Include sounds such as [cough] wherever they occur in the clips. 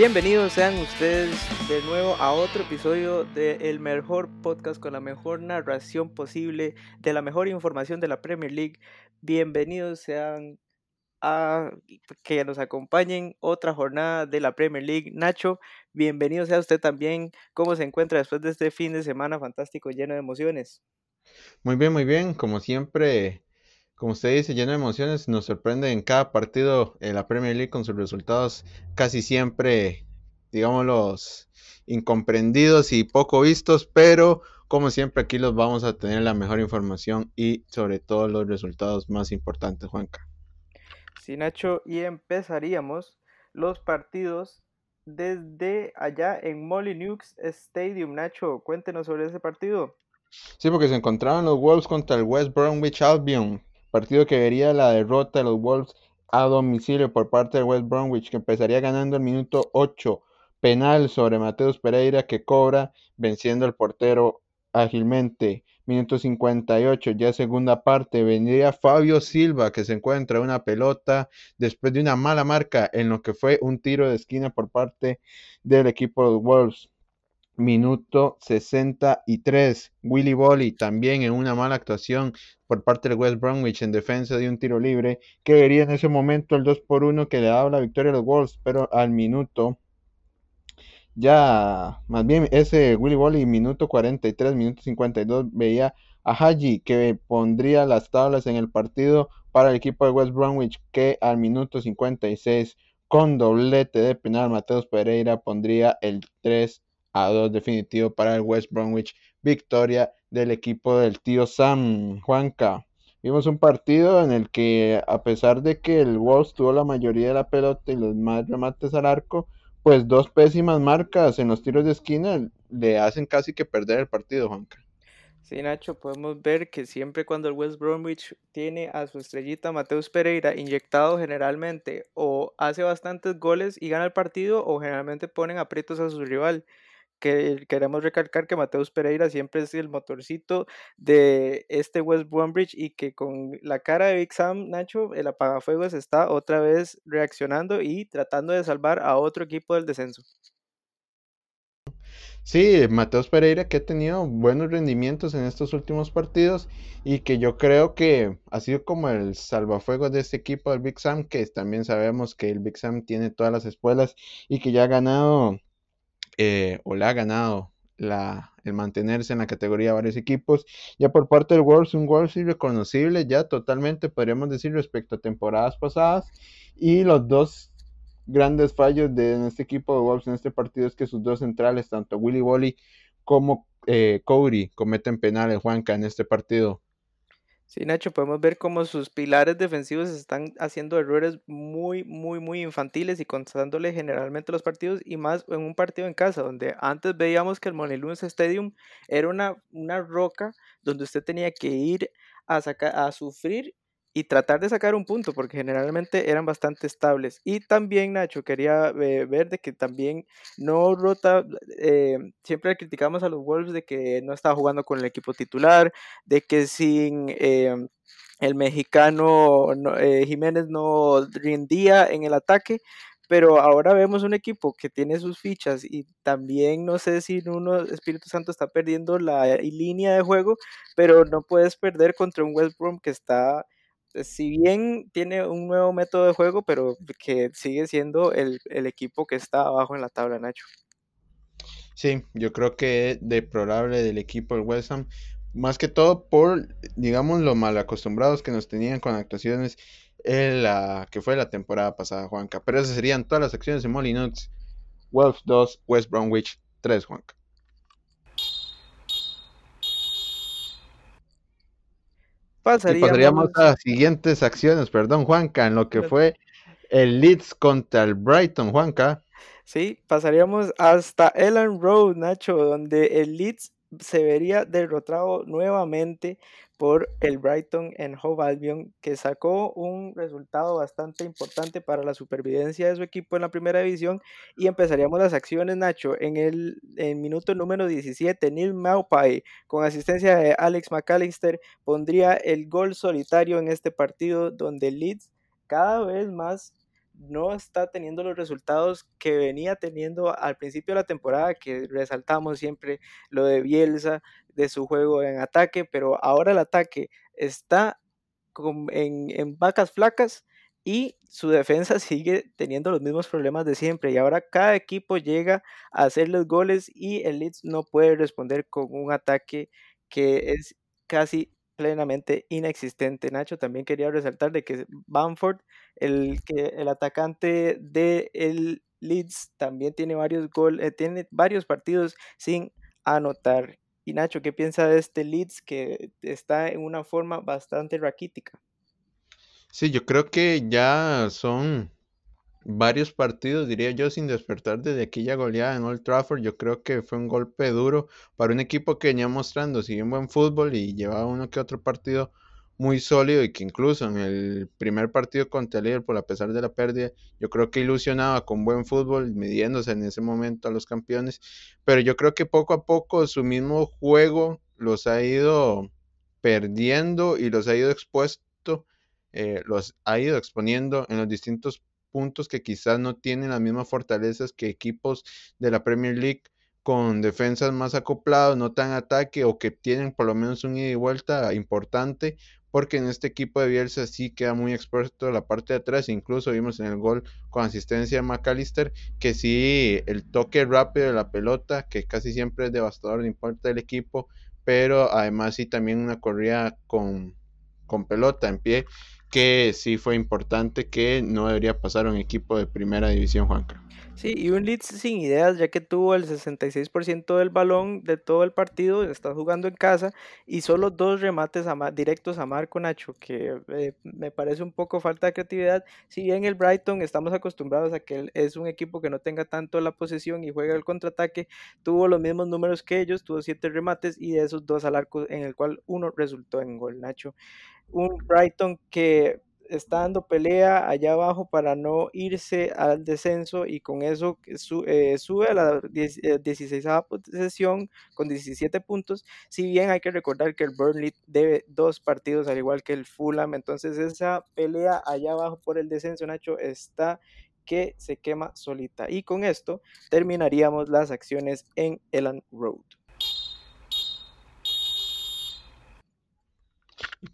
Bienvenidos sean ustedes de nuevo a otro episodio del mejor podcast con la mejor narración posible, de la mejor información de la Premier League. Bienvenidos sean a que nos acompañen otra jornada de la Premier League. Nacho, bienvenido sea usted también. ¿Cómo se encuentra después de este fin de semana fantástico lleno de emociones? Muy bien, muy bien. Como siempre, como usted dice, lleno de emociones, nos sorprende en cada partido en la Premier League con sus resultados casi siempre, digamos, los incomprendidos y poco vistos, pero como siempre aquí los vamos a tener la mejor información y sobre todo los resultados más importantes, Juanca. Sí, Nacho, y empezaríamos los partidos desde allá en Molyneux Stadium. Nacho, cuéntenos sobre ese partido. Sí, porque se encontraban los Wolves contra el West Bromwich Albion, partido que vería la derrota de los Wolves a domicilio por parte del West Bromwich, que empezaría ganando el minuto 8, penal sobre Mateus Pereira que cobra, venciendo al portero ágilmente. Minuto 58, ya segunda parte, vendría Fabio Silva que se encuentra una pelota después de una mala marca en lo que fue un tiro de esquina por parte del equipo de los Wolves. Minuto 63. Willy Bolly también en una mala actuación por parte del West Bromwich en defensa de un tiro libre que vería en ese momento el 2 por 1 que le daba la victoria a los Wolves, pero al minuto ya más bien ese Willy Bolly minuto 43, minuto 52 veía a Haji que pondría las tablas en el partido para el equipo de West Bromwich que al minuto 56 con doblete de penal Mateus Pereira pondría el 3 a 2 definitivo para el West Bromwich. Victoria del equipo del tío Sam Juanca. Vimos un partido en el que a pesar de que el Wolves tuvo la mayoría de la pelota y los más remates al arco, pues dos pésimas marcas en los tiros de esquina le hacen casi que perder el partido, Juanca. Sí, Nacho, podemos ver que siempre cuando el West Bromwich tiene a su estrellita Mateus Pereira inyectado generalmente o hace bastantes goles y gana el partido o generalmente ponen aprietos a su rival que queremos recalcar que Mateus Pereira siempre es el motorcito de este West Bromwich y que con la cara de Big Sam, Nacho, el apagafuegos está otra vez reaccionando y tratando de salvar a otro equipo del descenso. Sí, Mateus Pereira que ha tenido buenos rendimientos en estos últimos partidos y que yo creo que ha sido como el salvafuegos de este equipo del Big Sam, que también sabemos que el Big Sam tiene todas las espuelas y que ya ha ganado eh, o le ha ganado el mantenerse en la categoría a varios equipos. Ya por parte del Wolves, un Wolves irreconocible ya totalmente, podríamos decir, respecto a temporadas pasadas. Y los dos grandes fallos de este equipo de Wolves en este partido es que sus dos centrales, tanto Willy Bolly como eh, cometen penales, Juanca, en este partido. Sí, Nacho, podemos ver cómo sus pilares defensivos están haciendo errores muy, muy, muy infantiles y contándole generalmente los partidos y más en un partido en casa, donde antes veíamos que el Monelunes Stadium era una, una roca donde usted tenía que ir a, sacar, a sufrir y tratar de sacar un punto, porque generalmente eran bastante estables. Y también, Nacho, quería eh, ver de que también no rota, eh, siempre criticamos a los Wolves de que no estaba jugando con el equipo titular, de que sin eh, el mexicano Jiménez no rindía en el ataque, pero ahora vemos un equipo que tiene sus fichas y también no sé si uno Espíritu Santo está perdiendo la línea de juego, pero no puedes perder contra un West Brom que está eh, si bien tiene un nuevo método de juego, pero que sigue siendo el, equipo que está abajo en la tabla, Nacho. Sí, yo creo que de probable del equipo del West Ham, más que todo por, digamos, lo mal acostumbrados que nos tenían con actuaciones en la, que fue la temporada pasada, Juanca. Pero esas serían todas las acciones de Molyneux. Wolves 2, West Bromwich 3, Juanca. Pasaríamos, a las siguientes acciones, perdón, Juanca, en lo que fue el Leeds contra el Brighton, Juanca. Sí, pasaríamos hasta Ellen Road, Nacho, donde el Leeds se vería derrotado nuevamente por el Brighton en Hove Albion, que sacó un resultado bastante importante para la supervivencia de su equipo en la primera división. Y empezaríamos las acciones, Nacho, en el minuto número 17. Neil Maupay, con asistencia de Alex McAllister, pondría el gol solitario en este partido, donde Leeds cada vez más no está teniendo los resultados que venía teniendo al principio de la temporada, que resaltamos siempre lo de Bielsa, de su juego en ataque, pero ahora el ataque está en, en vacas flacas y su defensa [laughs] sigue teniendo los mismos problemas de siempre. Y ahora cada equipo llega a hacer los goles y el Leeds no puede responder con un ataque que es casi plenamente inexistente. Nacho también quería resaltar de que Bamford, el que el atacante de el Leeds también tiene varios goles, eh, tiene varios partidos sin anotar. Y Nacho, ¿qué piensa de este Leeds que está en una forma bastante raquítica? Sí, yo creo que ya son varios partidos, diría yo, sin despertar desde aquella goleada en Old Trafford. Yo creo que fue un golpe duro para un equipo que venía mostrando, si bien buen fútbol y llevaba uno que otro partido muy sólido y que incluso en el primer partido contra el Liverpool, a pesar de la pérdida, yo creo que ilusionaba con buen fútbol, midiéndose en ese momento a los campeones, pero yo creo que poco a poco su mismo juego los ha ido perdiendo y los ha ido expuesto eh, los ha ido exponiendo en los distintos puntos que quizás no tienen las mismas fortalezas que equipos de la Premier League con defensas más acoplados, no tan ataque o que tienen por lo menos un ida y vuelta importante, porque en este equipo de Bielsa sí queda muy expuesto la parte de atrás, incluso vimos en el gol con asistencia de McAllister que sí el toque rápido de la pelota, que casi siempre es devastador, no importa el equipo, pero además sí también una corrida con, con pelota en pie que sí fue importante que no debería pasar un equipo de primera división, Juanca. Sí, y un Leeds sin ideas, ya que tuvo el 66% del balón de todo el partido, está jugando en casa, y solo dos remates directos a Marco Nacho, que eh, me parece un poco falta de creatividad. Si bien el Brighton estamos acostumbrados a que es un equipo que no tenga tanto la posesión y juega el contraataque, tuvo los mismos números que ellos, tuvo siete remates y de esos dos al arco, en el cual uno resultó en gol, Nacho un Brighton que está dando pelea allá abajo para no irse al descenso y con eso eh, sube a la 16 eh, posición con 17 puntos. Si bien hay que recordar que el Burnley debe dos partidos al igual que el Fulham, entonces esa pelea allá abajo por el descenso, Nacho, está que se quema solita. Y con esto terminaríamos las acciones en Elan Road.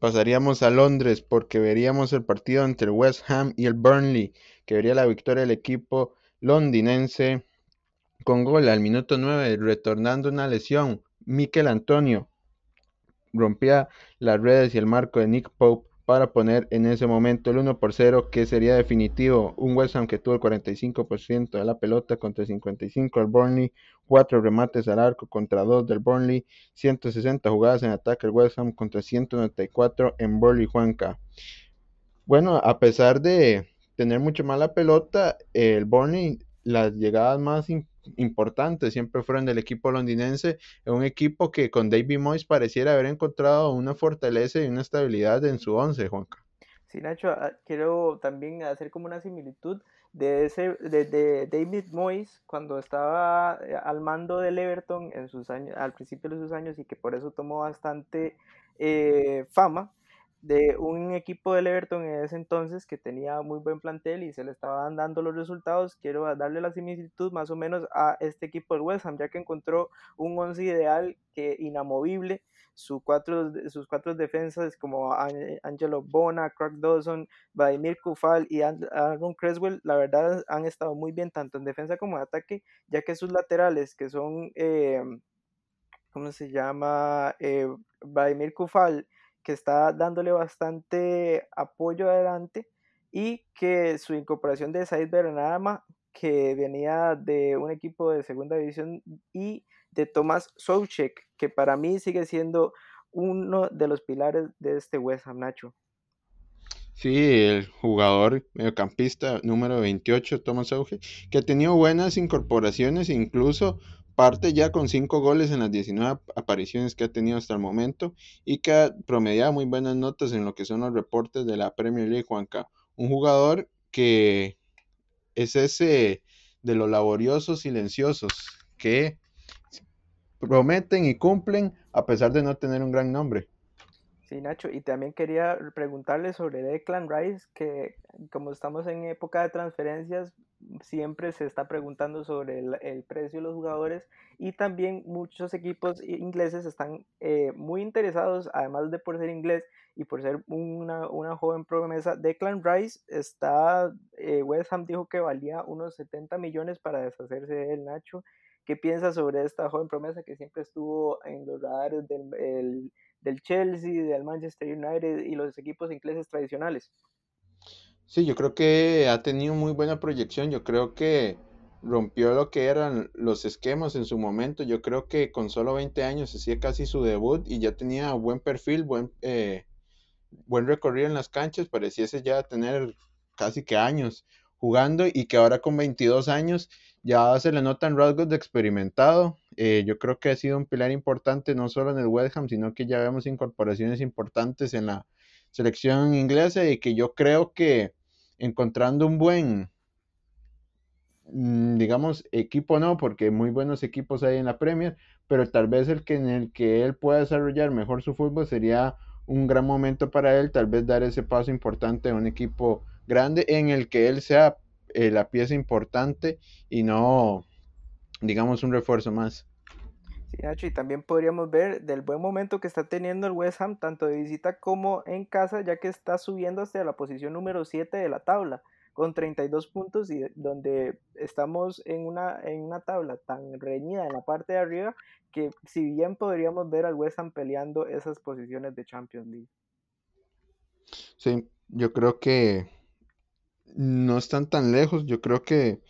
Pasaríamos a Londres porque veríamos el partido entre el West Ham y el Burnley, que vería la victoria del equipo londinense con gol al minuto 9, retornando una lesión. Mikel Antonio rompía las redes y el marco de Nick Pope para poner en ese momento el 1 por 0 que sería definitivo. Un West Ham que tuvo el 45% de la pelota contra el 55 del Burnley, 4 remates al arco contra 2 del Burnley, 160 jugadas en ataque el West Ham contra 194 en Burnley Juanca. Bueno, a pesar de tener mucho más la pelota, el Burnley las llegadas más importantes siempre fueron del equipo londinense, un equipo que con David Moyes pareciera haber encontrado una fortaleza y una estabilidad en su once, Juanca. Sí, Nacho, ah, quiero también hacer como una similitud de ese de, David Moyes cuando estaba eh, al mando del Everton en sus años al principio de sus años y que por eso tomó bastante eh, fama de un equipo del Everton en ese entonces que tenía muy buen plantel y se le estaban dando los resultados, quiero darle la similitud más o menos a este equipo del West Ham, ya que encontró un once ideal que inamovible, sus cuatro, sus cuatro defensas como Angelo Bona, Craig Dawson, Vladimir Kufal y Aaron Creswell, la verdad han estado muy bien tanto en defensa como en ataque, ya que sus laterales que son, eh, ¿cómo se llama? Eh, Vladimir Kufal que está dándole bastante apoyo adelante y que su incorporación de Said Bernama, que venía de un equipo de segunda división, y de Tomás Soucek, que para mí sigue siendo uno de los pilares de este West Ham Nacho. Sí, el jugador mediocampista número 28, Thomas Soucek, que ha tenido buenas incorporaciones, incluso parte ya con cinco goles en las 19 apariciones que ha tenido hasta el momento y que ha promediado muy buenas notas en lo que son los reportes de la Premier League, Juanca. Un jugador que es ese de los laboriosos silenciosos que prometen y cumplen a pesar de no tener un gran nombre. Sí, Nacho, y también quería preguntarle sobre Declan Rice, que como estamos en época de transferencias, siempre se está preguntando sobre el, precio de los jugadores y también muchos equipos ingleses están eh, muy interesados, además de por ser inglés y por ser una, una joven promesa. Declan Rice está, eh, West Ham dijo que valía unos 70 millones para deshacerse de él, Nacho. ¿Qué piensas sobre esta joven promesa que siempre estuvo en los radares del del Chelsea, del Manchester United y los equipos ingleses tradicionales. Sí, yo creo que ha tenido muy buena proyección. Yo creo que rompió lo que eran los esquemas en su momento. Yo creo que con solo 20 años hacía casi su debut y ya tenía buen perfil, buen, eh, buen recorrido en las canchas. Pareciese ya tener casi que años jugando y que ahora con 22 años ya se le notan rasgos de experimentado. Eh, yo creo que ha sido un pilar importante no solo en el West Ham, sino que ya vemos incorporaciones importantes en la selección inglesa y que yo creo que encontrando un buen, mm, digamos, equipo no, porque muy buenos equipos hay en la Premier, pero tal vez el que en el que él pueda desarrollar mejor su fútbol sería un gran momento para él, tal vez dar ese paso importante a un equipo grande en el que él sea eh, la pieza importante y no, digamos, un refuerzo más. Sí, Nacho, y también podríamos ver del buen momento que está teniendo el West Ham, tanto de visita como en casa, ya que está subiendo hasta la posición número 7 de la tabla, con 32 puntos, y donde estamos en una, en una tabla tan reñida en la parte de arriba, que si bien podríamos ver al West Ham peleando esas posiciones de Champions League. Sí, yo creo que no están tan lejos. Yo creo que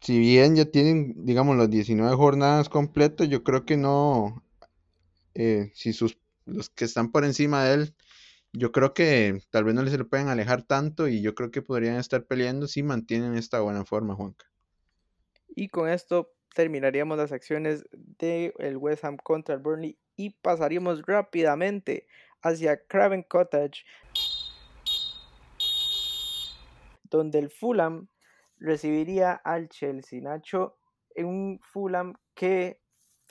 si bien ya tienen, digamos, las 19 jornadas completas, yo creo que no, eh, si sus, los que están por encima de él, yo creo que tal vez no les se pueden alejar tanto y yo creo que podrían estar peleando si mantienen esta buena forma, Juanca. Y con esto terminaríamos las acciones del el West Ham contra el Burnley y pasaríamos rápidamente hacia Craven Cottage donde el Fulham recibiría al Chelsea. Nacho, en un Fulham que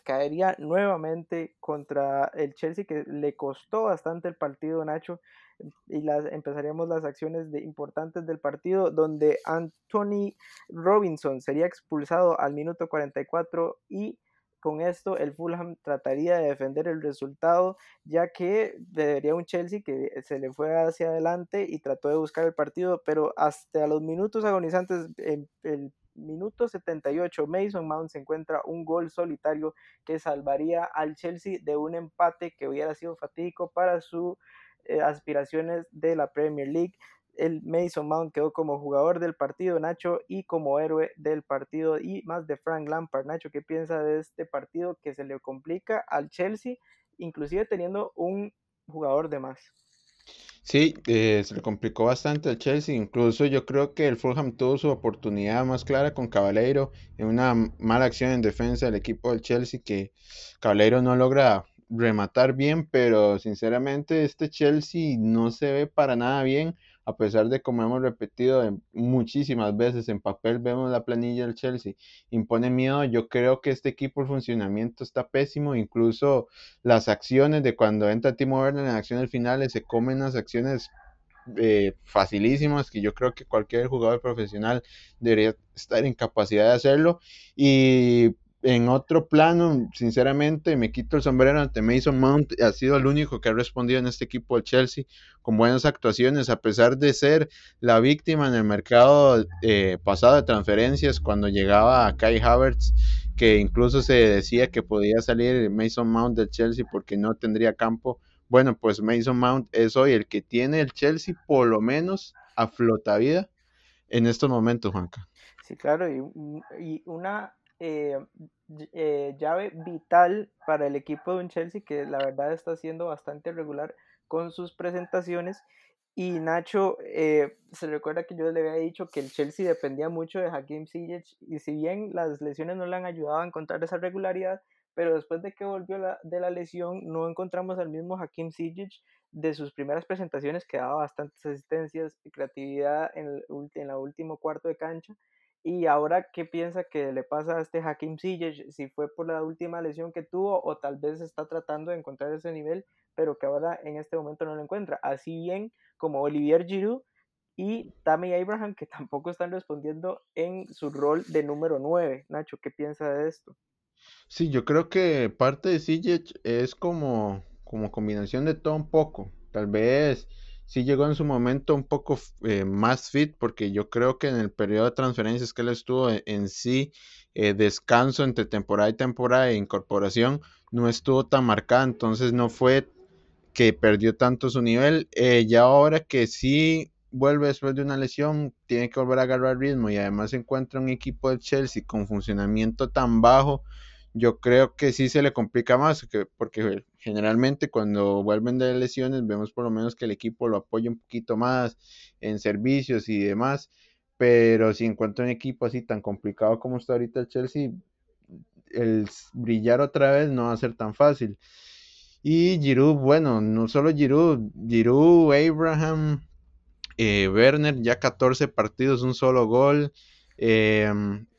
caería nuevamente contra el Chelsea, que le costó bastante el partido, Nacho. Y las, empezaríamos las acciones de, importantes del partido, donde Anthony Robinson sería expulsado al minuto 44 y con esto el Fulham trataría de defender el resultado, ya que debería un Chelsea que se le fue hacia adelante y trató de buscar el partido, pero hasta los minutos agonizantes, en el minuto 78, Mason Mount se encuentra un gol solitario que salvaría al Chelsea de un empate que hubiera sido fatídico para sus eh, aspiraciones de la Premier League el Mason Mount quedó como jugador del partido, Nacho, y como héroe del partido, y más de Frank Lampard. Nacho, ¿qué piensa de este partido que se le complica al Chelsea, inclusive teniendo un jugador de más? Sí, eh, se le complicó bastante al Chelsea. Incluso yo creo que el Fulham tuvo su oportunidad más clara con Caballero en una mala acción en defensa del equipo del Chelsea que Caballero no logra rematar bien, pero sinceramente este Chelsea no se ve para nada bien a pesar de como hemos repetido muchísimas veces en papel vemos la planilla del Chelsea, impone miedo, yo creo que este equipo el funcionamiento está pésimo, incluso las acciones de cuando entra Timo Werner en acciones finales se comen las acciones eh, facilísimas que yo creo que cualquier jugador profesional debería estar en capacidad de hacerlo y en otro plano, sinceramente, me quito el sombrero ante Mason Mount. Ha sido el único que ha respondido en este equipo del Chelsea con buenas actuaciones, a pesar de ser la víctima en el mercado eh, pasado de transferencias cuando llegaba a Kai Havertz, que incluso se decía que podía salir Mason Mount del Chelsea porque no tendría campo. Bueno, pues Mason Mount es hoy el que tiene el Chelsea por lo menos a flota vida en estos momentos, Juanca. Sí, claro, y, y una eh, eh, llave vital para el equipo de un Chelsea que la verdad está siendo bastante regular con sus presentaciones. Y Nacho, eh, se recuerda que yo le había dicho que el Chelsea dependía mucho de Hakim Ziyech y si bien las lesiones no le han ayudado a encontrar esa regularidad, pero después de que volvió de la lesión no encontramos al mismo Hakim Ziyech de sus primeras presentaciones que daba bastantes asistencias y creatividad en el, en la último cuarto de cancha y ahora, ¿qué piensa que le pasa a este Hakim Ziyech? Si fue por la última lesión que tuvo o tal vez está tratando de encontrar ese nivel, pero que ahora en este momento no lo encuentra. Así bien como Olivier Giroud y Tammy Abraham, que [laughs] tampoco están respondiendo en su rol de número 9. Nacho, ¿qué piensa de esto? Sí, yo creo que parte de Ziyech es como, como combinación de todo un poco. Tal vez sí llegó en su momento un poco eh, más fit, porque yo creo que en el periodo de transferencias que él estuvo e, en, sí, eh, descanso entre temporada y temporada e incorporación, no estuvo tan marcado, entonces no fue que perdió tanto su nivel. Eh, ya ahora que sí vuelve después de una lesión, tiene que volver a agarrar ritmo y además encuentra un equipo de Chelsea con funcionamiento tan bajo yo creo que sí se le complica más, que, porque generalmente cuando vuelven de lesiones vemos por lo menos que el equipo lo apoya un poquito más en servicios y demás, pero si encuentra un equipo así tan complicado como está ahorita el Chelsea, el brillar otra vez no va a ser tan fácil. Y Giroud, bueno, no solo Giroud, Giroud, Abraham, eh, Werner, ya 14 partidos, un solo gol. Eh,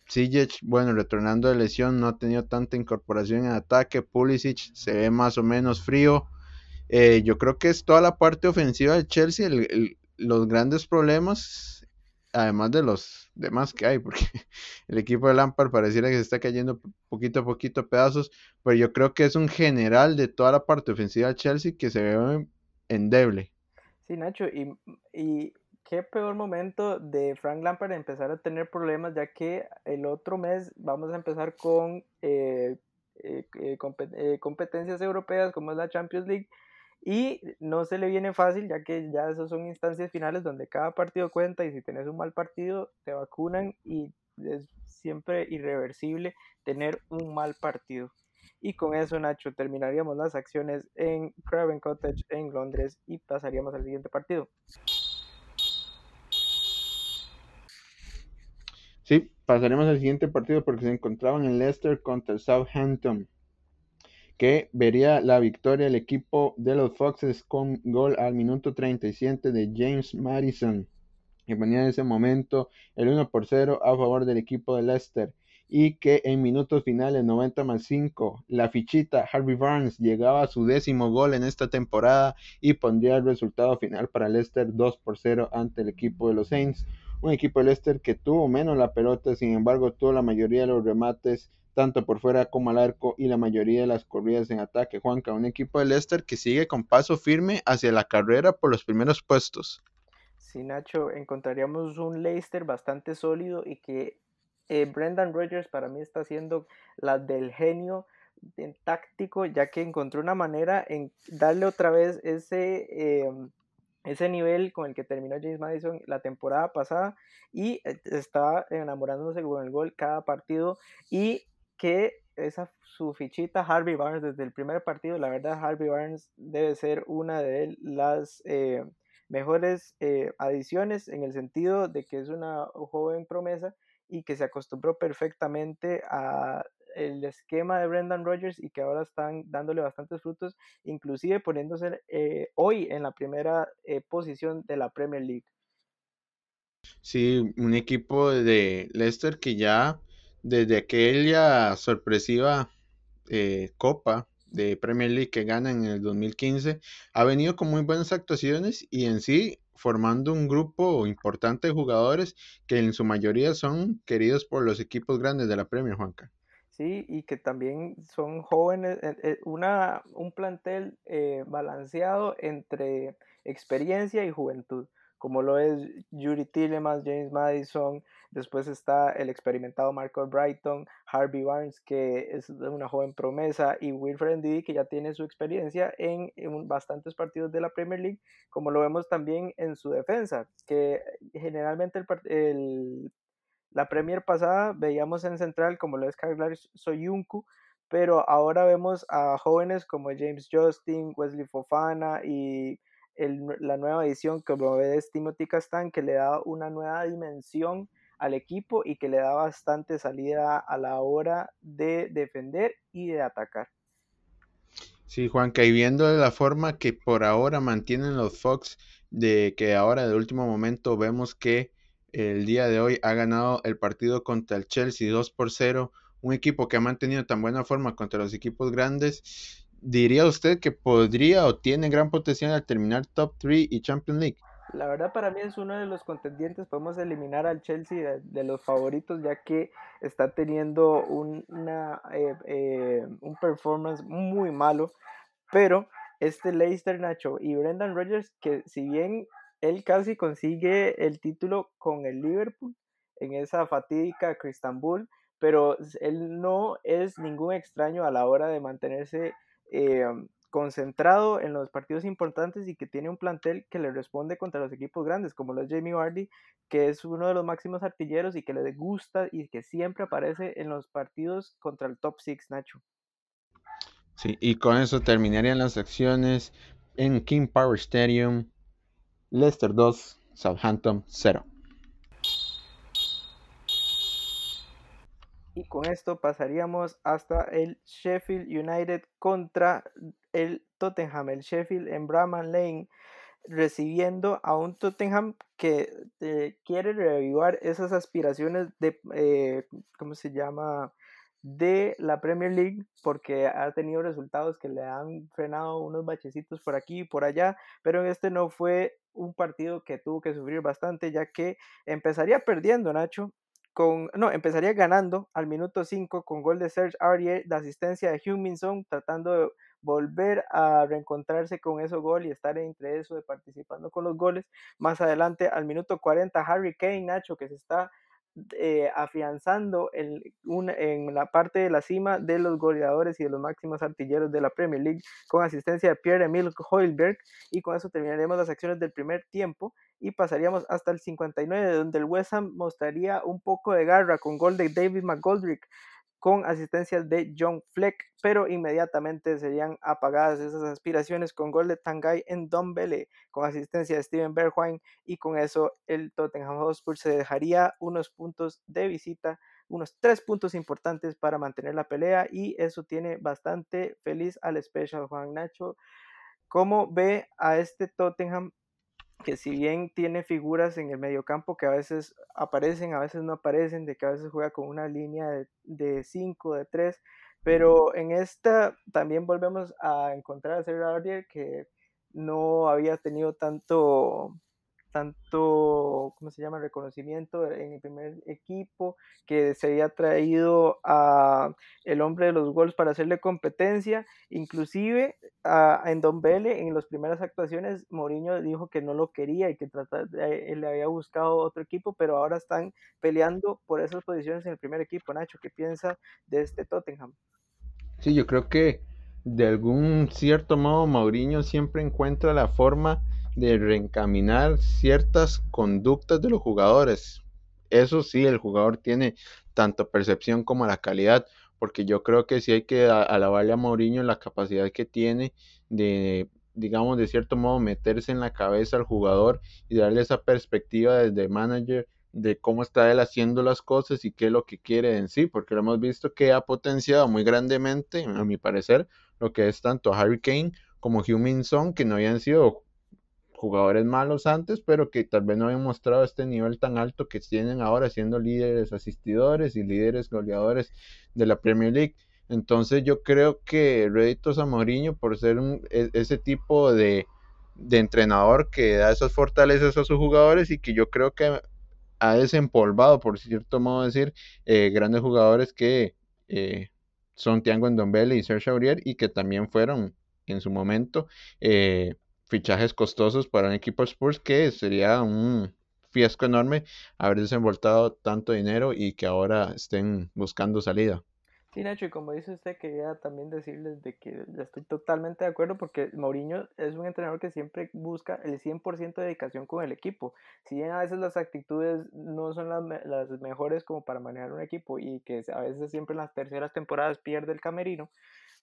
Sijic, bueno, retornando de lesión, no ha tenido tanta incorporación en ataque. Pulisic se ve más o menos frío. Eh, yo creo que es toda la parte ofensiva del Chelsea los grandes problemas, además de los demás que hay, [laughs] porque el equipo de Lampard pareciera que se está cayendo poquito a poquito pedazos, pero yo creo que es un general de toda la parte ofensiva del Chelsea que se ve endeble. Sí, Nacho, y, y qué peor momento de Frank Lampard empezar a tener problemas, ya que el otro mes vamos a empezar con eh, eh, eh, competencias europeas como es la Champions League y no se le viene fácil, ya que ya esas son instancias finales donde cada partido cuenta y si tenés un mal partido te vacunan y es siempre irreversible tener un mal partido. Y con eso, Nacho, terminaríamos las acciones en Craven Cottage en Londres y pasaríamos al siguiente partido. Sí, pasaremos al siguiente partido porque se encontraban en Leicester contra el Southampton, que vería la victoria del equipo de los Foxes con gol al minuto 37 de James Madison, que ponía en ese momento el 1 por 0 a favor del equipo de Leicester y que en minutos finales 90 más 5 la fichita Harvey Barnes llegaba a su décimo gol en esta temporada y pondría el resultado final para Leicester 2 por 0 ante el equipo de los Saints un equipo de Leicester que tuvo menos la pelota, sin embargo tuvo la mayoría de los remates tanto por fuera como al arco y la mayoría de las corridas en ataque. Juanca, un equipo de Leicester que sigue con paso firme hacia la carrera por los primeros puestos. Sí, Nacho, encontraríamos un Leicester bastante sólido y que eh, Brendan Rodgers para mí está haciendo la del genio táctico, ya que encontró una manera en darle otra vez ese... Em, ese nivel con el que terminó James Madison la temporada pasada y eh, está enamorándose con el gol cada partido y que esa su fichita Harvey Barnes desde el primer partido, la verdad Harvey Barnes debe ser una de las eh, mejores eh, adiciones en el sentido de que es una joven promesa y que se acostumbró perfectamente a el esquema de Brendan Rodgers y que ahora están dándole bastantes frutos, inclusive poniéndose eh, hoy en la primera eh, posición de la Premier League. Sí, un equipo de Leicester que ya desde aquella sorpresiva eh, Copa de Premier League que gana en el 2015 ha venido con muy buenas actuaciones y en sí formando un grupo importante de jugadores que en su mayoría son queridos por los equipos grandes de la Premier, Juanca. ¿Sí? Y que también son jóvenes, eh, eh, una, un plantel eh, balanceado entre experiencia y juventud, como lo es Yuri Tillemans, James Madison, después está el experimentado Marco Brighton, Harvey Barnes, que es una joven promesa, y Wilfred Ndidi, que ya tiene su experiencia en, bastantes partidos de la Premier League, como lo vemos también en su defensa, que generalmente el, el la Premier pasada veíamos en central como lo es Kaglar Soyuncu, pero ahora vemos a jóvenes como James Justin, Wesley Fofana y la nueva edición lo es Timothy Castan, que le da una nueva dimensión al equipo y que le da bastante salida a la hora de defender y de atacar. Sí, Juan, que viendo la forma que por ahora mantienen los Fox, de que ahora de último momento vemos que el día de hoy ha ganado el partido contra el Chelsea 2 por 0, un equipo que ha mantenido tan buena forma contra los equipos grandes, ¿diría usted que podría o tiene gran potencial al terminar top 3 y Champions League? La verdad para mí es uno de los contendientes, podemos eliminar al Chelsea de, los favoritos ya que está teniendo un, una, eh, eh, un performance muy malo, pero este Leicester Nacho y Brendan Rodgers que si bien él casi consigue el título con el Liverpool en esa fatídica Cristambul, pero él no es ningún extraño a la hora de mantenerse eh, concentrado en los partidos importantes y que tiene un plantel que le responde contra los equipos grandes, como lo es Jamie Vardy, que es uno de los máximos artilleros y que le gusta y que siempre aparece en los partidos contra el top 6, Nacho. Sí, y con eso terminarían las acciones en King Power Stadium. Leicester 2, Southampton 0. Y con esto pasaríamos hasta el Sheffield United contra el Tottenham. El Sheffield en Bramall Lane recibiendo a un Tottenham que eh, quiere reavivar esas aspiraciones de, eh, ¿cómo se llama? de la Premier League porque ha tenido resultados que le han frenado unos bachecitos por aquí y por allá, pero en este no fue un partido que tuvo que sufrir bastante ya que empezaría perdiendo Nacho no, empezaría ganando al minuto 5 con gol de Serge Aurier, de asistencia de Huminson, tratando de volver a reencontrarse con ese gol y estar entre eso de participando con los goles. Más adelante, al minuto 40, Harry Kane, Nacho, que se está eh, afianzando en, en la parte de la cima de los goleadores y de los máximos artilleros de la Premier League con asistencia de Pierre-Emile Hoilberg y con eso terminaremos las acciones del primer tiempo y pasaríamos hasta el 59 donde el West Ham mostraría un poco de garra con gol de David McGoldrick con asistencias de John Fleck, pero inmediatamente serían apagadas esas aspiraciones con gol de Tanguy en Dombele, con asistencia de Steven Bergwijn, y con eso el Tottenham Hotspur se dejaría unos puntos de visita, unos tres puntos importantes para mantener la pelea, y eso tiene bastante feliz al Special Juan Nacho. ¿Cómo ve a este Tottenham que si bien tiene figuras en el mediocampo que a veces aparecen, a veces no aparecen, de que a veces juega con una línea de 5, de 3, pero en esta también volvemos a encontrar a Sergio que no había tenido tanto tanto, ¿cómo se llama?, reconocimiento en el primer equipo, que se había traído a el hombre de los gols para hacerle competencia, inclusive a, en Don Bele, en las primeras actuaciones, Mourinho dijo que no lo quería y que él le había buscado otro equipo, pero ahora están peleando por esas posiciones en el primer equipo. Nacho, ¿qué piensa de este Tottenham? Sí, yo creo que de algún cierto modo Mourinho siempre encuentra la forma de reencaminar ciertas conductas de los jugadores. Eso sí, el jugador tiene tanto percepción como la calidad, porque yo creo que sí hay que alabarle a Mourinho la capacidad que tiene de, digamos, de cierto modo meterse en la cabeza al jugador y darle esa perspectiva desde manager de cómo está él haciendo las cosas y qué es lo que quiere en sí, porque lo hemos visto que ha potenciado muy grandemente, a mi parecer, lo que es tanto Harry Kane como Song, que no habían sido jugadores malos antes, pero que tal vez no habían mostrado este nivel tan alto que tienen ahora siendo líderes asistidores y líderes goleadores de la Premier League. Entonces yo creo que Redito Mourinho por ser un, e, ese tipo de, entrenador que da esas fortalezas a sus jugadores y que yo creo que ha desempolvado, por cierto modo decir, eh, grandes jugadores que eh, son Tiago Ndombele y Serge Aurier y que también fueron en su momento eh, fichajes costosos para un equipo Spurs que sería un fiasco enorme haber desembolsado tanto dinero y que ahora estén buscando salida. Sí, Nacho, y como dice usted, quería también decirles de que estoy totalmente de acuerdo porque Mourinho es un entrenador que siempre busca el 100% de dedicación con el equipo. Si bien a veces las actitudes no son las, las mejores como para manejar un equipo y que a veces siempre en las terceras temporadas pierde el camerino,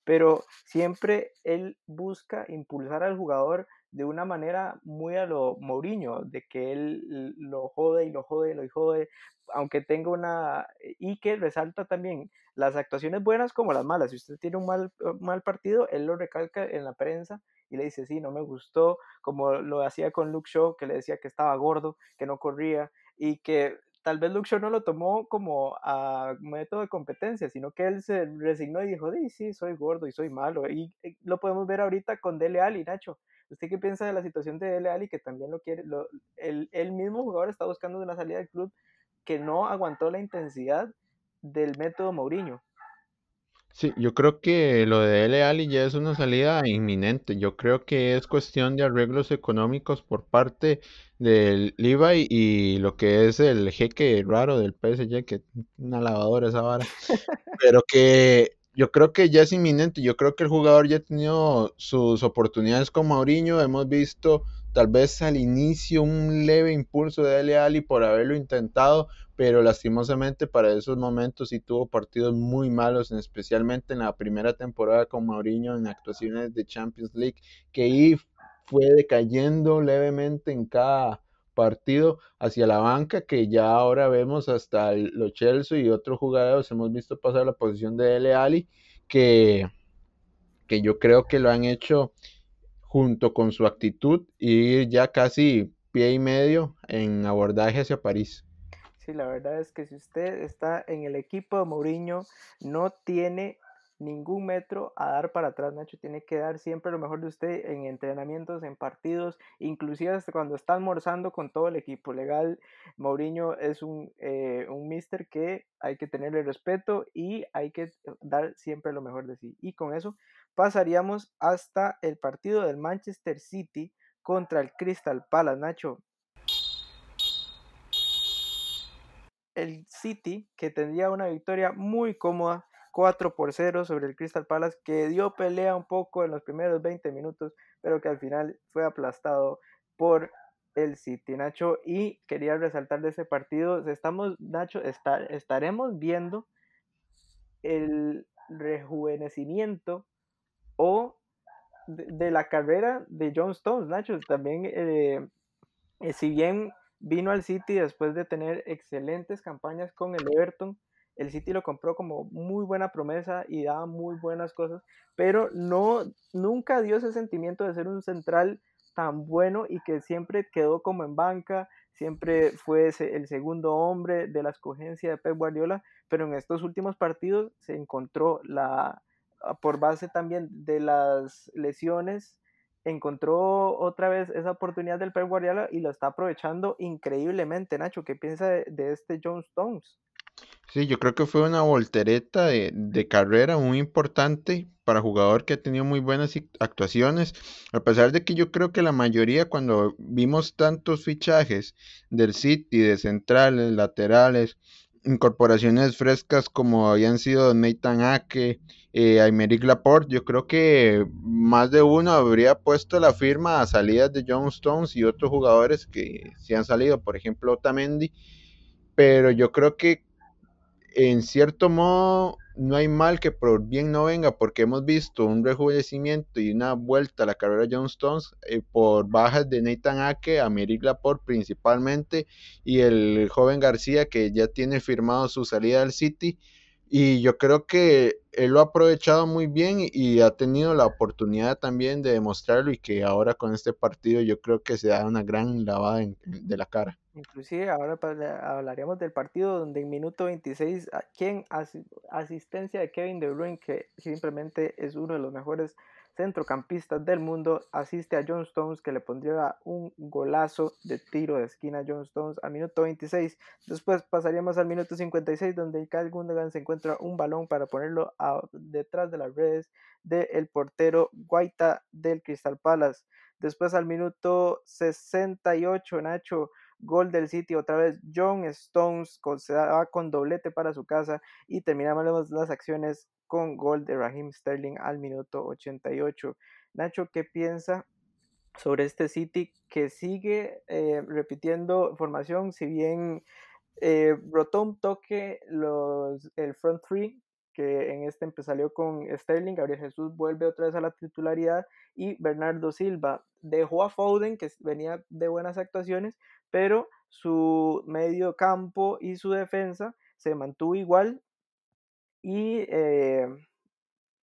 pero siempre él busca impulsar al jugador de una manera muy a lo Mourinho, de que él lo jode y lo jode y lo jode, aunque tenga una... y que resalta también las actuaciones buenas como las malas. Si usted tiene un mal, mal partido, él lo recalca en la prensa y le dice, sí, no me gustó, como lo hacía con Luke Shaw, que le decía que estaba gordo, que no corría y que tal vez Luke Shaw no lo tomó como a método de competencia, sino que él se resignó y dijo, sí, sí, soy gordo y soy malo. Y lo podemos ver ahorita con Dele Alli, Nacho. ¿Usted qué piensa de la situación de Dele Alli, que también lo quiere, lo, el, el, mismo jugador está buscando una salida del club que no aguantó la intensidad del método Mourinho? Sí, yo creo que lo de Dele Alli ya es una salida inminente. Yo creo que es cuestión de arreglos económicos por parte del Levi y lo que es el jeque raro del PSG, que una lavadora esa vara. [laughs] Pero que yo creo que ya es inminente. Yo creo que el jugador ya ha tenido sus oportunidades con Mourinho. Hemos visto tal vez al inicio un leve impulso de Dele Alli por haberlo intentado, pero lastimosamente para esos momentos sí tuvo partidos muy malos, especialmente en la primera temporada con Mourinho en actuaciones de Champions League, que ahí fue decayendo levemente en cada partido hacia la banca, que ya ahora vemos hasta los Chelsea y otros jugadores, hemos visto pasar la posición de Dele Alli, que, que yo creo que lo han hecho junto con su actitud y ya casi pie y medio en abordaje hacia París. Sí, la verdad es que si usted está en el equipo de Mourinho, no tiene ningún metro a dar para atrás, Nacho. Tiene que dar siempre lo mejor de usted en entrenamientos, en partidos, inclusive hasta cuando está almorzando con todo el equipo legal. Mourinho es un, eh, un mister que hay que tenerle respeto y hay que dar siempre lo mejor de sí. Y con eso pasaríamos hasta el partido del Manchester City contra el Crystal Palace, Nacho. el City, que tendría una victoria muy cómoda, 4 por 0 sobre el Crystal Palace, que dio pelea un poco en los primeros 20 minutos, pero que al final fue aplastado por el City, Nacho. Y quería resaltar de ese partido, estamos, Nacho, estaremos viendo el rejuvenecimiento o de, la carrera de John Stones, Nacho. También, eh, eh, si bien vino al City después de tener excelentes campañas con el Everton. El City lo compró como muy buena promesa y daba muy buenas cosas, pero no nunca dio ese sentimiento de ser un central tan bueno y que siempre quedó como en banca, siempre fue el segundo hombre de la escogencia de Pep Guardiola, pero en estos últimos partidos se encontró la por base también de las lesiones encontró otra vez esa oportunidad del Pep Guardiola y lo está aprovechando increíblemente, Nacho. ¿Qué piensa de, este John Stones? Sí, yo creo que fue una voltereta de, carrera muy importante para jugador que ha tenido muy buenas actuaciones, a pesar de que yo creo que la mayoría cuando vimos tantos fichajes del City, de centrales, laterales, incorporaciones frescas como habían sido Nathan Ake, eh, Aymeric Laporte, yo creo que más de uno habría puesto la firma a salidas de John Stones y otros jugadores que se han salido, por ejemplo Otamendi, pero yo creo que en cierto modo no hay mal que por bien no venga, porque hemos visto un rejuvenecimiento y una vuelta a la carrera de John Stones eh, por bajas de Nathan Ake, Americ Laporte principalmente, y el joven García que ya tiene firmado su salida al City. Y yo creo que él lo ha aprovechado muy bien y ha tenido la oportunidad también de demostrarlo y que ahora con este partido yo creo que se da una gran lavada de la cara. Inclusive ahora hablaríamos del partido donde en minuto 26, quien asistencia de Kevin De Bruyne, que simplemente es uno de los mejores centrocampistas del mundo, asiste a John Stones que le pondría un golazo de tiro de esquina a John Stones al minuto 26. Después pasaríamos al minuto 56 donde Kyle Gundogan se encuentra un balón para ponerlo detrás de las redes del portero Guaita del Crystal Palace. Después al minuto 68 Nacho Gol del City otra vez. John Stones va con doblete para su casa y terminamos las acciones con gol de Raheem Sterling al minuto 88. Nacho, ¿qué piensa sobre este City que sigue eh, repitiendo formación? Si bien eh, rotó un toque los, el front three que en este salió con Sterling, Gabriel Jesús vuelve otra vez a la titularidad y Bernardo Silva dejó a Foden, que venía de buenas actuaciones, pero su medio campo y su defensa se mantuvo igual y eh,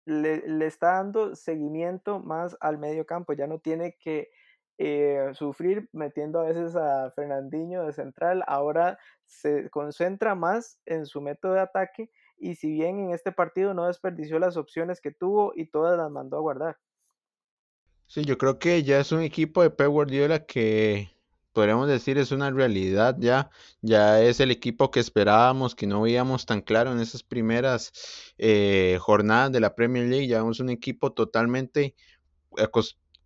le, está dando seguimiento más al medio campo, ya no tiene que eh, sufrir metiendo a veces a Fernandinho de central, ahora se concentra más en su método de ataque y si bien en este partido no desperdició las opciones que tuvo y todas las mandó a guardar. Sí, yo creo que ya es un equipo de Pep Guardiola que podríamos decir es una realidad ya, ya es el equipo que esperábamos, que no veíamos tan claro en esas primeras eh, jornadas de la Premier League, ya es un equipo totalmente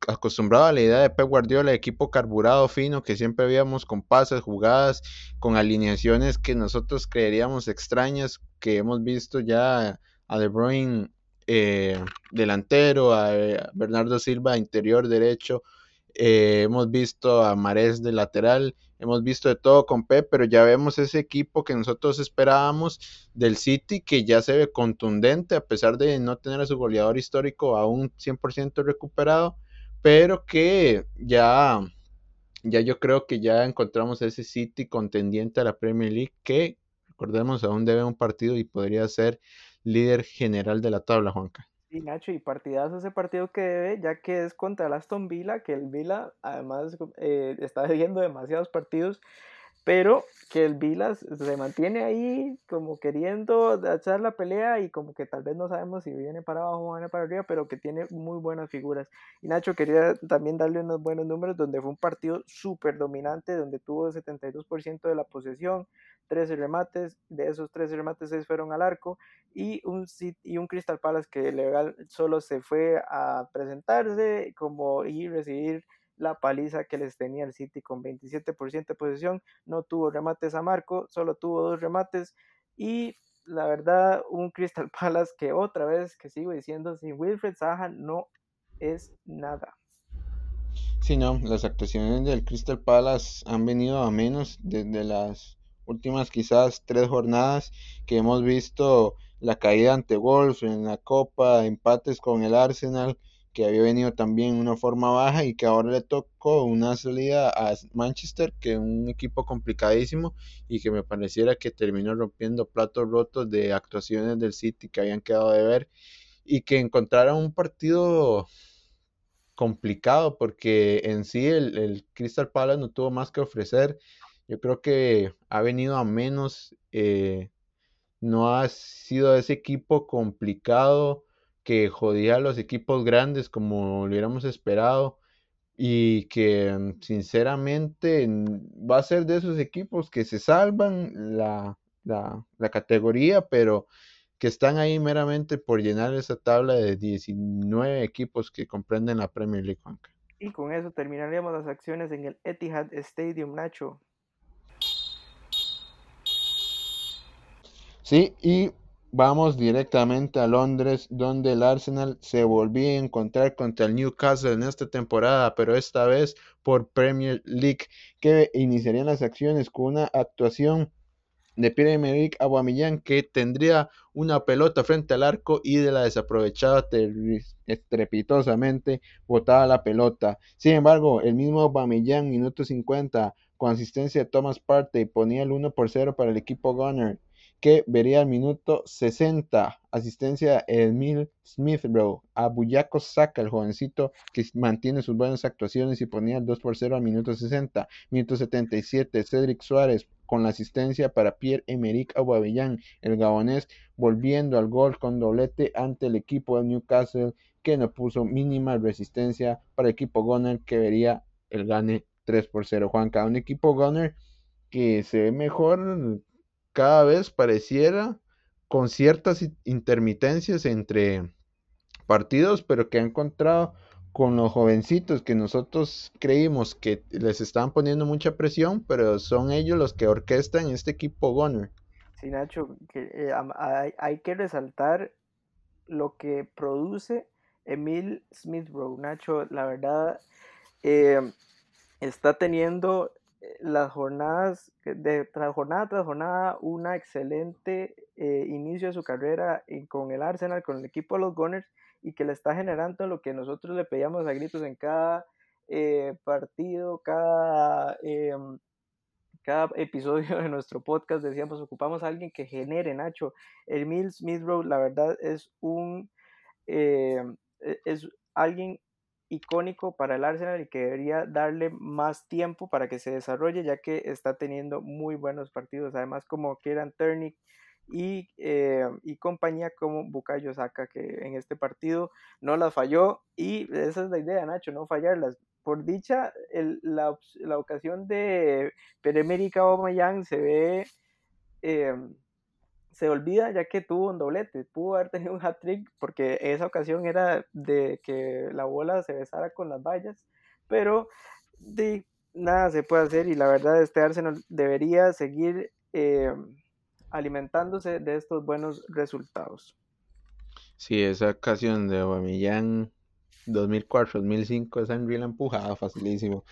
acostumbrado a la idea de Pep Guardiola, equipo carburado fino que siempre veíamos con pases, jugadas, con alineaciones que nosotros creeríamos extrañas, que hemos visto ya a De Bruyne eh, delantero, a Bernardo Silva interior derecho, eh, hemos visto a Marés de lateral, hemos visto de todo con Pep, pero ya vemos ese equipo que nosotros esperábamos del City, que ya se ve contundente, a pesar de no tener a su goleador histórico aún 100% recuperado, pero que ya, ya yo creo que ya encontramos ese City contendiente a la Premier League, que recordemos aún debe un partido y podría ser líder general de la tabla, Juanca. Sí, Nacho, y partidazo ese partido que debe, ya que es contra el Aston Villa, que el Villa además eh, está viendo demasiados partidos pero que el Vilas se mantiene ahí como queriendo echar la pelea y como que tal vez no sabemos si viene para abajo o viene para arriba, pero que tiene muy buenas figuras. Y Nacho quería también darle unos buenos números donde fue un partido súper dominante, donde tuvo 72% de la posesión, 13 remates, de esos 13 remates 6 fueron al arco y un, y un Crystal Palace que legal solo se fue a presentarse como y recibir la paliza que les tenía el City con 27% de posesión, no tuvo remates a Marco, solo tuvo dos remates y la verdad un Crystal [laughs] Palace que otra vez, que sigo diciendo, sin Wilfred Zaha no es nada. Sí, no, las actuaciones del Crystal Palace han venido a menos desde las últimas quizás tres jornadas que hemos visto la caída ante Wolf en la Copa, empates con el Arsenal, que había venido también en una forma baja y que ahora le tocó una salida a Manchester, que es un equipo complicadísimo y que me pareciera que terminó rompiendo platos rotos de actuaciones del City que habían quedado de ver y que encontraron un partido complicado porque en sí el, el Crystal Palace no tuvo más que ofrecer. Yo creo que ha venido a menos, eh, no ha sido ese equipo complicado que jodía a los equipos grandes como lo hubiéramos esperado y que mm, sinceramente va a ser de esos equipos que se salvan la, categoría, pero que están ahí meramente por llenar esa tabla de 19 equipos que comprenden la Premier League. Y con eso terminaríamos las acciones en el Etihad Stadium, Nacho. Sí, y Vamos directamente a Londres, donde el Arsenal se volvió a encontrar contra el Newcastle en esta temporada, pero esta vez por Premier League, que iniciarían las acciones con una actuación de Pierre-Emerick Aubameyang que tendría una pelota frente al arco y de la desaprovechada estrepitosamente botaba la pelota. Sin embargo, el mismo Aubameyang minuto 50 con asistencia de Thomas Partey ponía el 1 por 0 para el equipo Gunner que vería al minuto 60 asistencia de Emil Smithrow a Buyaco Saka, el jovencito que mantiene sus buenas actuaciones y ponía el 2 por 0 al minuto 60. Minuto 77, Cedric Suárez con la asistencia para Pierre-Emerick Aubameyang, el gabonés, volviendo al gol con doblete ante el equipo de Newcastle que no puso mínima resistencia para el equipo Gunner que vería el gane 3 por 0. Juanca, un equipo Gunner que se ve mejor cada vez pareciera con ciertas intermitencias entre partidos, pero que ha encontrado con los jovencitos que nosotros creímos que les estaban poniendo mucha presión, pero son ellos los que orquestan este equipo Gunner. Sí, Nacho, eh, hay, que resaltar lo que produce Emil Smithrow. Nacho, la verdad, eh, está teniendo las jornadas, de, tras jornada tras jornada, una excelente eh, inicio de su carrera con el Arsenal, con el equipo de los Gunners, y que le está generando lo que nosotros le pedíamos a gritos en cada eh, partido, cada, em, cada episodio de nuestro podcast. Decíamos, ocupamos a alguien que genere, Nacho. El Mills Smithrow, la verdad, es un... Em, e, es alguien icónico para el Arsenal y que debería darle más tiempo para que se desarrolle, ya que está teniendo muy buenos partidos. Además, como Kieran Turnick y, eh, y compañía como Bukayo Saka, que en este partido no las falló. Y esa es la idea, Nacho, no fallarlas. Por dicha, el, la, la, ocasión de Peremérica Aubameyang se ve. Eh, se olvida ya que tuvo un doblete, pudo haber tenido un hat-trick porque esa ocasión era de que la bola se besara con las vallas, pero de nada se puede hacer y la verdad este Arsenal debería seguir eh, alimentándose de estos buenos resultados. Sí, esa ocasión de Aubameyang 2004-2005 esa en la empujada facilísimo.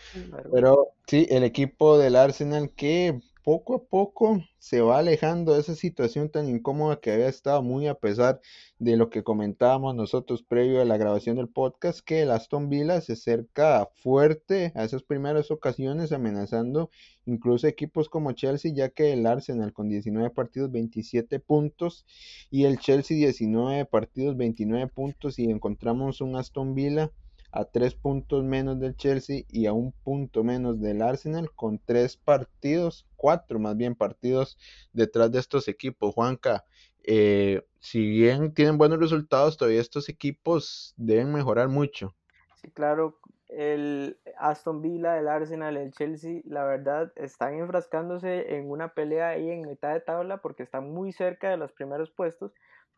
Pero sí, el equipo del Arsenal que poco a poco se va alejando de esa situación tan incómoda que había estado muy a pesar de lo que comentábamos nosotros previo a la grabación del podcast, que el Aston Villa se acerca fuerte a esas primeras ocasiones amenazando incluso equipos como Chelsea, ya que el Arsenal con 19 partidos 27 puntos y el Chelsea 19 partidos 29 puntos y encontramos un Aston Villa a tres puntos menos del Chelsea y a un punto menos del Arsenal con tres partidos, cuatro más bien partidos detrás de estos equipos. Juanca, eh, si bien tienen buenos resultados, todavía estos equipos deben mejorar mucho. Sí, claro, el Aston Villa, el Arsenal, el Chelsea, la verdad están enfrascándose en una pelea ahí en mitad de tabla porque están muy cerca de los primeros puestos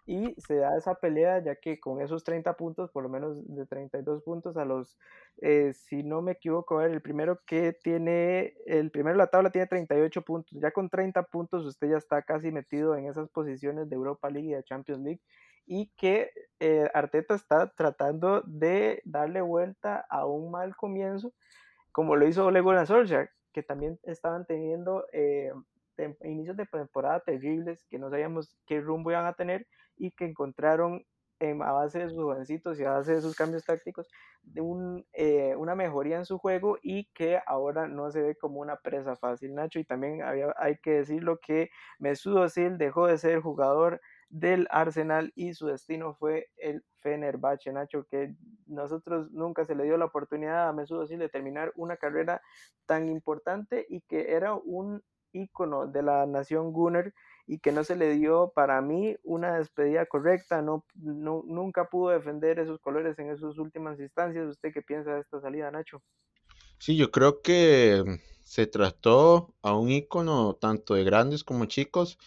y se da esa pelea ya que con esos 30 puntos, por lo menos de 32 puntos a los, eh, si no me equivoco, el primero que tiene, el primero de la tabla tiene 38 puntos, ya con 30 puntos usted ya está casi metido en esas posiciones de Europa League y de Champions League y que eh, Arteta está tratando de darle vuelta a un mal comienzo, como lo hizo Ole Gunnar que también estaban teniendo eh, inicios de temporada terribles, que no sabíamos qué rumbo iban a tener, y que encontraron en, a base de sus jovencitos y a base de sus cambios tácticos un, eh, una mejoría en su juego y que ahora no se ve como una presa fácil, Nacho. Y también había, hay que decirlo que Mesut Özil dejó de ser jugador del Arsenal y su destino fue el Fenerbahce, Nacho, que nosotros nunca se le dio la oportunidad a Mesut Özil de terminar una carrera tan importante y que era un ícono de la nación Gunner y que no se le dio para mí una despedida correcta, no, nunca pudo defender esos colores en esas últimas instancias. ¿Usted qué piensa de esta salida, Nacho? Sí, yo creo que se trató a un ícono tanto de grandes como chicos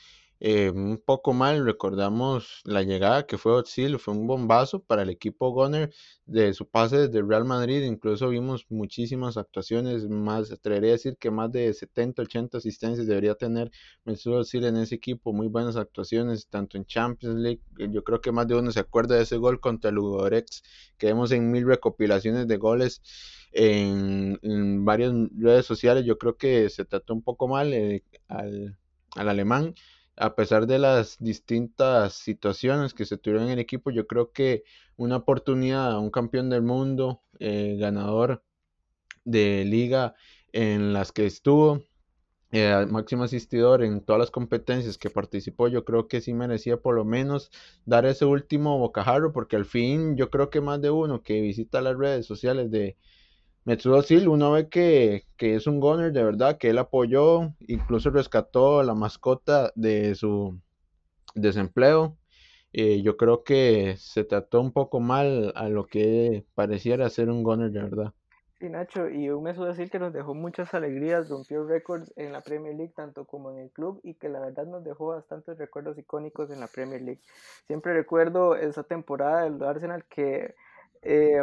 eh, un poco mal, recordamos la llegada que fue Otzil, fue un bombazo para el equipo Gunner de su pase desde Real Madrid, incluso vimos muchísimas actuaciones, más, atrevería a decir que más de 70, 80 asistencias debería tener Mesut Otzil en ese equipo, muy buenas actuaciones, tanto en Champions League, yo creo que más de uno se acuerda de ese gol contra el Ludogorets, que vemos en mil recopilaciones de goles en, varias redes sociales, yo creo que se trató un poco mal eh, al, al alemán, a pesar de las distintas situaciones que se tuvieron en el equipo, yo creo que una oportunidad a un campeón del mundo, eh, ganador de liga en las que estuvo, eh, máximo asistidor en todas las competencias que participó, yo creo que sí merecía por lo menos dar ese último bocajarro, porque al fin yo creo que más de uno que visita las redes sociales de, Metsudo Sil, uno ve que, es un goner de verdad, que él apoyó, incluso rescató la mascota de su desempleo. Eh, yo creo que se trató un poco mal a lo que pareciera ser un goner de verdad. Sí, Nacho, y un Mesut decir que nos dejó muchas alegrías, rompió récords en la Premier League, tanto como en el club, y que la verdad nos dejó bastantes recuerdos icónicos en la Premier League. Siempre recuerdo esa temporada del Arsenal que eh,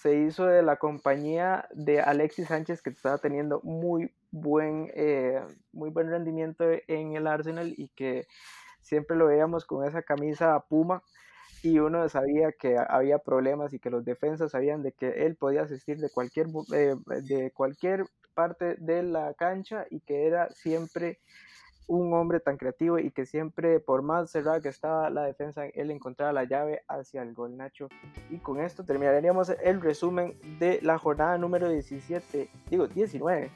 se hizo de la compañía de Alexis Sánchez, que estaba teniendo muy buen, eh, muy buen rendimiento en el Arsenal y que siempre lo veíamos con esa camisa Puma. Y uno sabía que había problemas y que los defensas sabían de que él podía asistir de cualquier, eh, de cualquier parte de la cancha y que era siempre un hombre tan creativo y que siempre, por más cerrada que estaba la defensa, él encontraba la llave hacia el gol Nacho. Y con esto terminaríamos el resumen de la jornada número 17, digo 19.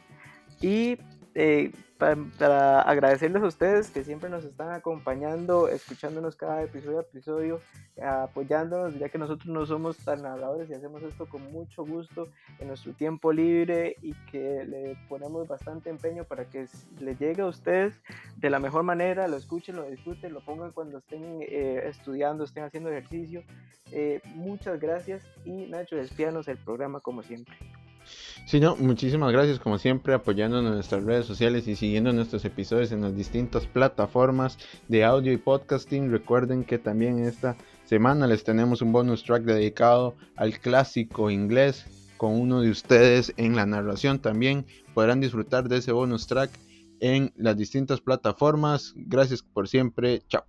Y eh, para, agradecerles a ustedes que siempre nos están acompañando, escuchándonos cada episodio a episodio, apoyándonos, ya que nosotros no somos tan narradores y hacemos esto con mucho gusto en nuestro tiempo libre y que le ponemos bastante empeño para que le llegue a ustedes de la mejor manera, lo escuchen, lo disfruten, lo pongan cuando estén eh, estudiando, estén haciendo ejercicio. Eh, muchas gracias y Nacho, despídanos el programa como siempre. Sí, no, muchísimas gracias como siempre apoyándonos en nuestras redes sociales y siguiendo nuestros episodios en las distintas plataformas de audio y podcasting. Recuerden que también esta semana les tenemos un bonus track dedicado al clásico inglés con uno de ustedes en la narración también. Podrán disfrutar de ese bonus track en las distintas plataformas. Gracias por siempre. Chao.